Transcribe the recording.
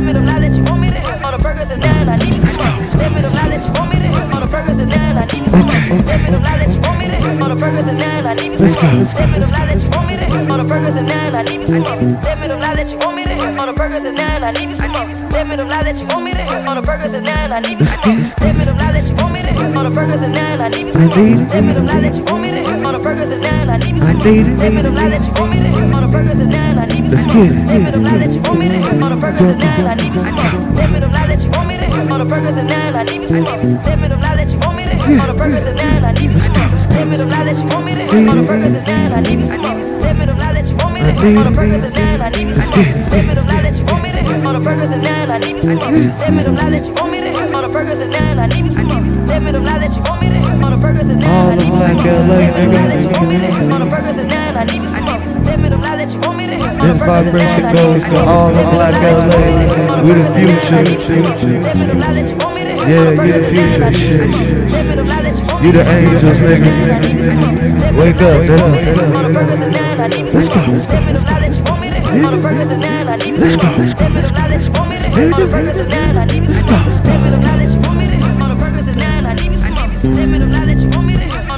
Me them lies that you want me to hear. On the burgers and nine, I need me some more. Me them lies that you want me to hear. On the burgers and nine, I need me some more. Me them lies that you want me to hear. On the burgers and nine, I need me some more. Me them lies that you want me to hear. On the burgers and nine, I need me some more. Me them lies that you want me to hear. On the burgers and nine, I need me some more. Me them lies that you want me to hear. On the burgers and nine, I need me some more. Me them lies that you want me to hear. On the burgers and nine, I need me some more. Tell me them that you want nine, I need me some more. Tell me them lies that you want me to hear. On the burgers and nine, I need me some more. Tell me them lies that you want me to hear. On the burgers and nine, I need me some more. Tell me them lies that you want me to hear. On the burgers and nine, I need me some more. Tell me them lies that you want me to hear. On the burgers and nine, I need me some more. Tell me them lies that you want me to hear. On the burgers and nine, I need me some more. Tell me them lies that you want me to hear. On the burgers and nine, I need me some more. Tell me them lies that you want me to hear. On the burgers and nine, I need me some more. Tell me them lies that you want me to hear. On the burgers and nine, I need me some more. Tell me them lies that you want me to hear. Burgers and nine, I need me some more. Tell me them lies that you want me to hear. On the burgers and nine, I need me some more. Tell me them lies that you want me to hear. On the This burgers and nine, vibration I need me goes to all the black them lies that you want me to LA. We the burgers and nine, I need me some more. future. Tell me them lies that you want me to hear. Yeah, you the burgers and nine, I future. need me some more. Tell me them lies that you want me You to the hear. On the angels, nigga. nine, I need me some more. Tell me Wake them up, lies that now that you want me to help